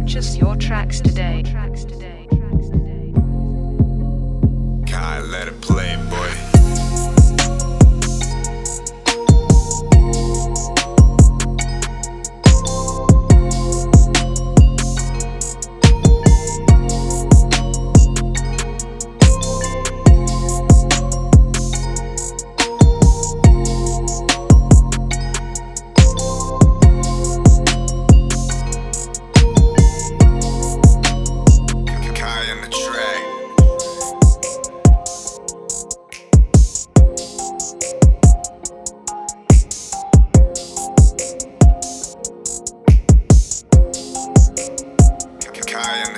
Purchase your tracks today. Kyle, let it play, boy.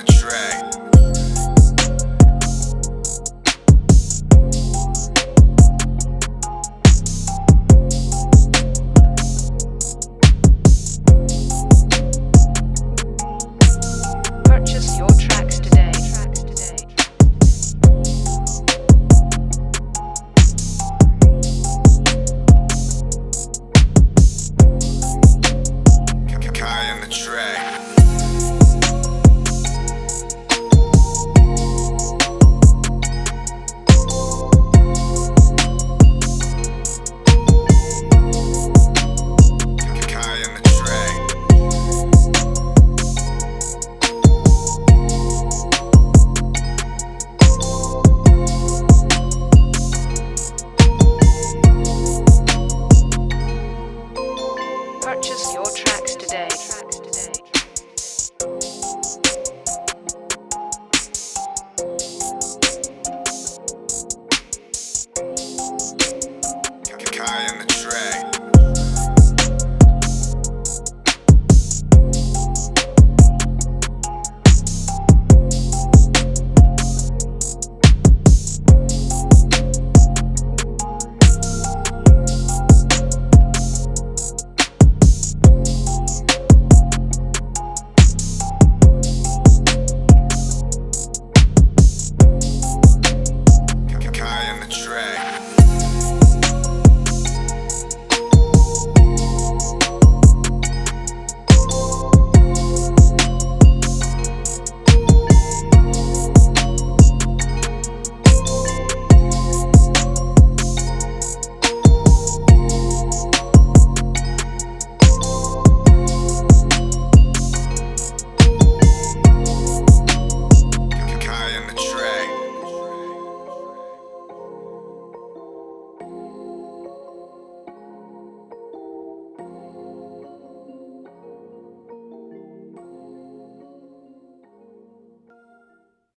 track. high in the